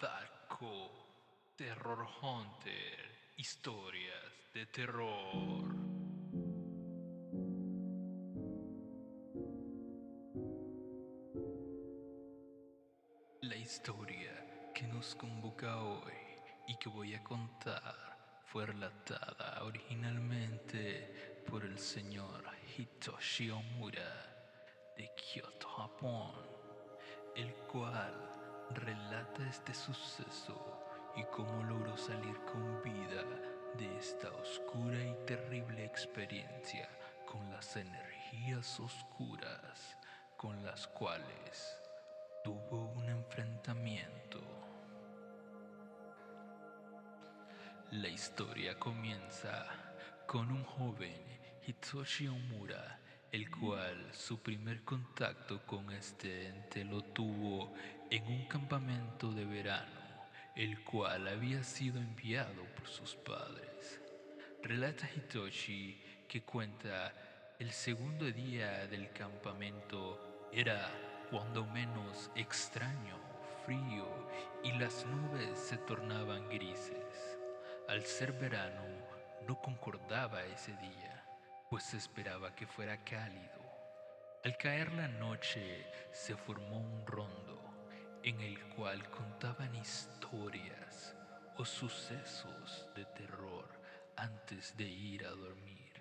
Darko Terror Hunter, historias de terror. La historia que nos convoca hoy y que voy a contar fue relatada originalmente por el señor Hitoshi Omura de Kyoto, Japón, el cual relata este suceso y cómo logró salir con vida de esta oscura y terrible experiencia con las energías oscuras con las cuales tuvo un enfrentamiento. La historia comienza con un joven Hitoshi Omura el cual su primer contacto con este ente lo tuvo en un campamento de verano, el cual había sido enviado por sus padres. Relata Hitoshi que cuenta el segundo día del campamento era cuando menos extraño, frío y las nubes se tornaban grises. Al ser verano no concordaba ese día pues esperaba que fuera cálido. Al caer la noche se formó un rondo en el cual contaban historias o sucesos de terror antes de ir a dormir.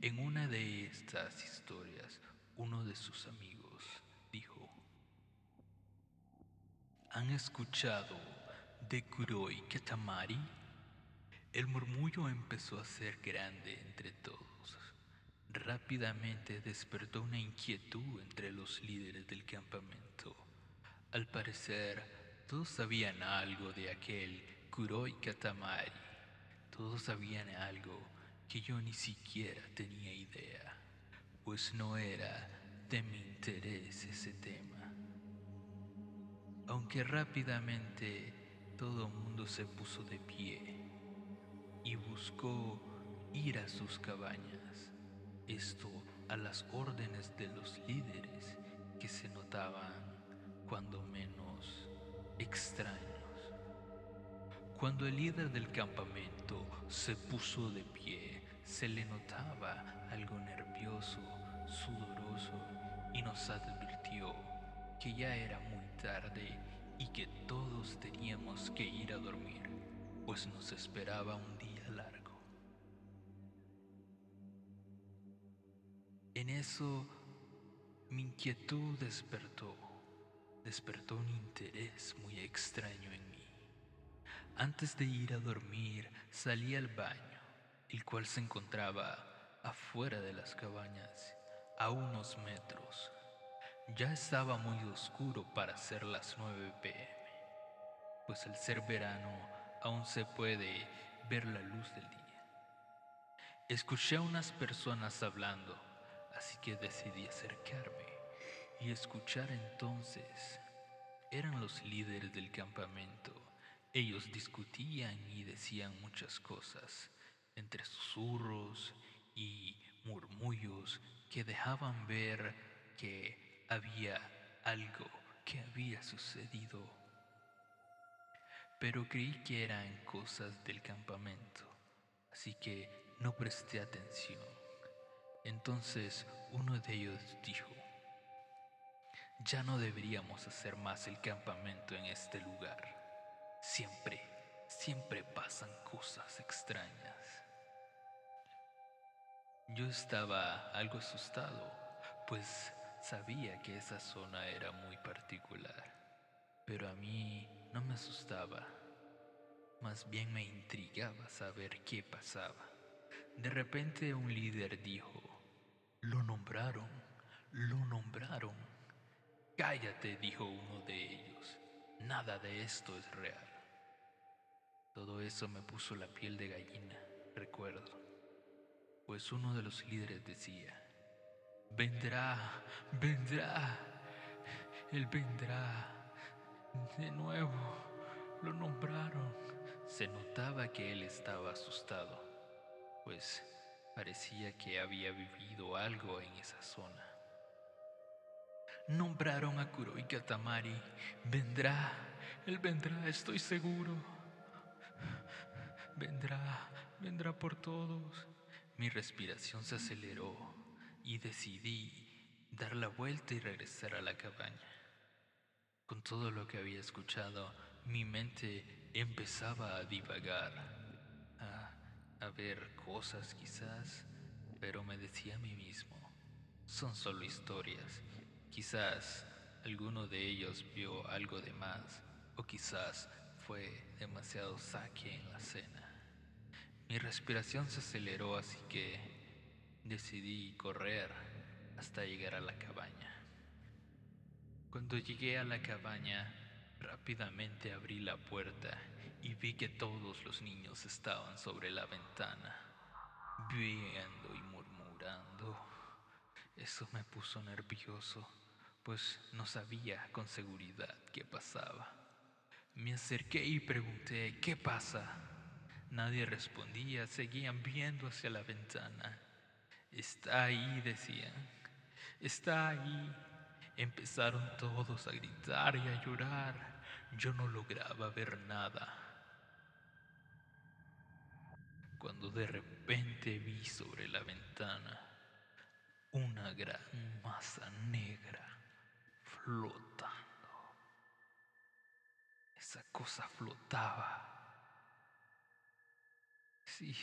En una de estas historias, uno de sus amigos dijo, ¿Han escuchado de Kuroi Katamari? El murmullo empezó a ser grande entre todos. Rápidamente despertó una inquietud entre los líderes del campamento. Al parecer, todos sabían algo de aquel Kuroi Katamari. Todos sabían algo que yo ni siquiera tenía idea, pues no era de mi interés ese tema. Aunque rápidamente todo el mundo se puso de pie y buscó ir a sus cabañas. Esto a las órdenes de los líderes que se notaban cuando menos extraños. Cuando el líder del campamento se puso de pie, se le notaba algo nervioso, sudoroso y nos advirtió que ya era muy tarde y que todos teníamos que ir a dormir pues nos esperaba un día En eso mi inquietud despertó, despertó un interés muy extraño en mí. Antes de ir a dormir salí al baño, el cual se encontraba afuera de las cabañas, a unos metros. Ya estaba muy oscuro para ser las 9 pm, pues al ser verano aún se puede ver la luz del día. Escuché a unas personas hablando, así que decidí acercarme y escuchar entonces. Eran los líderes del campamento. Ellos discutían y decían muchas cosas, entre susurros y murmullos que dejaban ver que había algo que había sucedido pero creí que eran cosas del campamento, así que no presté atención. Entonces uno de ellos dijo, ya no deberíamos hacer más el campamento en este lugar. Siempre, siempre pasan cosas extrañas. Yo estaba algo asustado, pues sabía que esa zona era muy particular pero a mí no me asustaba, más bien me intrigaba saber qué pasaba. De repente un líder dijo, lo nombraron, lo nombraron. Cállate, dijo uno de ellos, nada de esto es real. Todo eso me puso la piel de gallina, recuerdo, pues uno de los líderes decía, vendrá, vendrá, él vendrá. De nuevo, lo nombraron. Se notaba que él estaba asustado, pues parecía que había vivido algo en esa zona. Nombraron a Kuroi Katamari. Vendrá, Él vendrá, estoy seguro. Vendrá, vendrá por todos. Mi respiración se aceleró y decidí dar la vuelta y regresar a la cabaña. Con todo lo que había escuchado, mi mente empezaba a divagar, ver cosas quizás, pero me decía a mí mismo, son solo historias. Quizás alguno de ellos vio algo de más, o quizás fue demasiado saque en la cena. Mi respiración se aceleró, así que decidí correr hasta llegar a la cabaña. Cuando llegué a la cabaña, rápidamente abrí la puerta y vi que todos los niños estaban sobre la ventana, viendo y murmurando. Eso me puso nervioso, pues no sabía con seguridad qué pasaba. Me acerqué y pregunté, ¿qué pasa? Nadie respondía, seguían viendo hacia la ventana. Está ahí, decían. Está ahí. Empezaron todos a gritar y a llorar. Yo no lograba ver nada. Cuando de repente vi sobre la ventana una gran masa negra flotando. Esa cosa flotaba. Sí,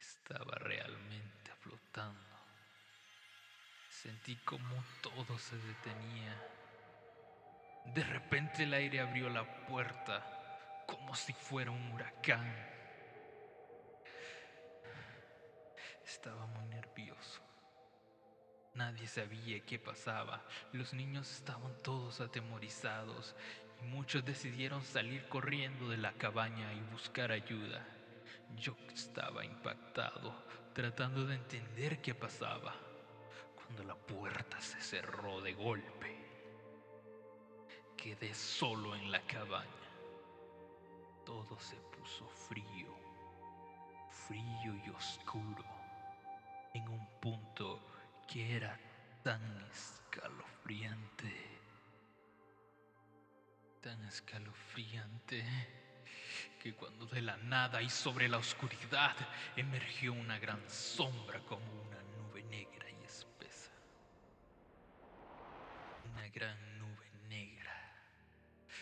estaba realmente flotando. Sentí como todo se detenía. De repente el aire abrió la puerta como si fuera un huracán. Estaba muy nervioso. Nadie sabía qué pasaba. Los niños estaban todos atemorizados y muchos decidieron salir corriendo de la cabaña y buscar ayuda. Yo estaba impactado, tratando de entender qué pasaba, cuando la puerta se cerró de golpe. Quedé solo en la cabaña. Todo se puso frío, frío y oscuro, en un punto que era tan escalofriante, tan escalofriante que cuando de la nada y sobre la oscuridad emergió una gran sombra como una nube negra y espesa. Una gran nube negra.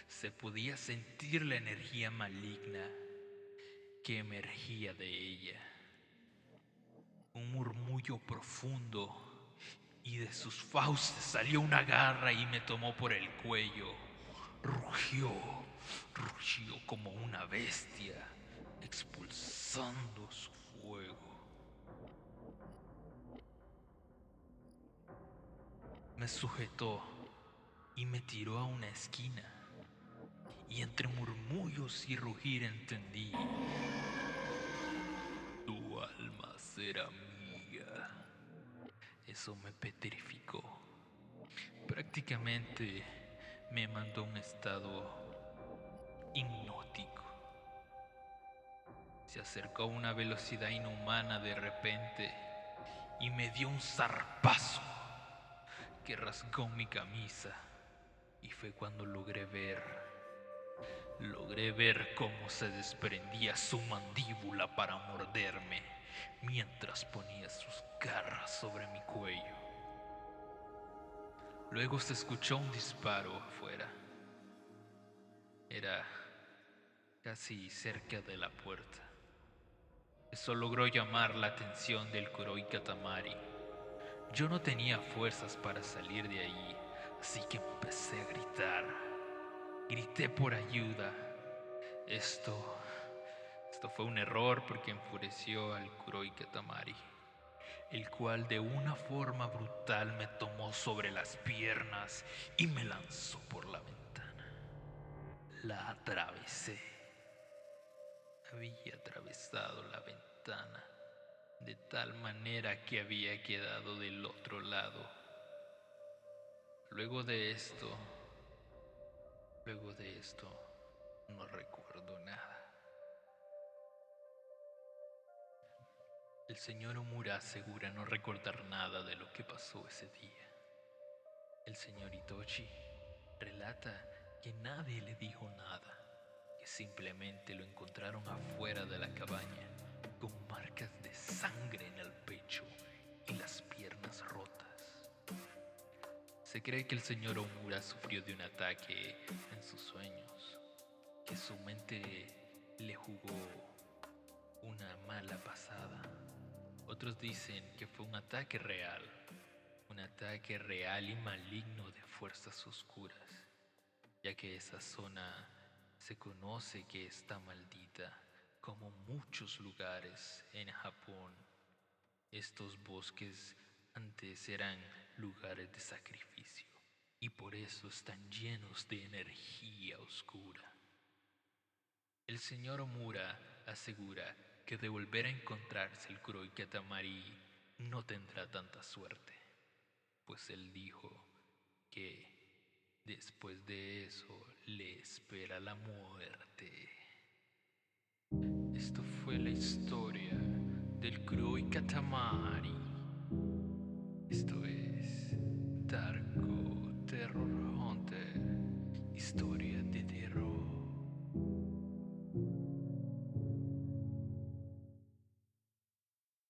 Se podía sentir la energía maligna que emergía de ella. Un murmullo profundo y de sus fauces salió una garra y me tomó por el cuello. Rugió rugió como una bestia, expulsando su fuego. Me sujetó y me tiró a una esquina, y entre murmullos y rugir entendí, tu alma será mía. Me petrificó. Prácticamente me mandó un estado hipnótico. Se acercó a una velocidad inhumana de repente y me dio un zarpazo que rasgó mi camisa. Y fue cuando logré ver, logré ver cómo se desprendía su mandíbula para morderme mientras ponía sus garras sobre mi cuello. Luego se escuchó un disparo afuera. Era casi cerca de la puerta. Eso logró llamar la atención del Kuroi Katamari. Yo no tenía fuerzas para salir de ahí, así que empecé a gritar. Grité por ayuda. Esto, fue un error porque enfureció al Kuroi Katamari, el cual de una forma brutal me tomó sobre las piernas y me lanzó por la ventana. La atravesé había atravesado la ventana de tal manera que había quedado del otro lado. Luego de esto, luego de esto, no recuerdo nada. El señor Omura asegura no recordar nada de lo que pasó ese día. El señor Itochi relata que nadie le dijo nada, que simplemente lo encontraron afuera de la cabaña con marcas de sangre en el pecho y las piernas rotas. Se cree que el señor Omura sufrió de un ataque en sus sueños, que su mente Otros dicen que fue un ataque real, un ataque real y maligno de fuerzas oscuras, ya que esa zona se conoce que está maldita, como muchos lugares en Japón. Estos bosques antes eran lugares de sacrificio y por eso están llenos de energía oscura. El señor Omura asegura que de volver a encontrarse el Kuroi Katamari no tendrá tanta suerte, pues él dijo que después de eso le espera la muerte. Esto fue la historia del Kuroi Katamari. Esto es Darko Terror Hunter. Historia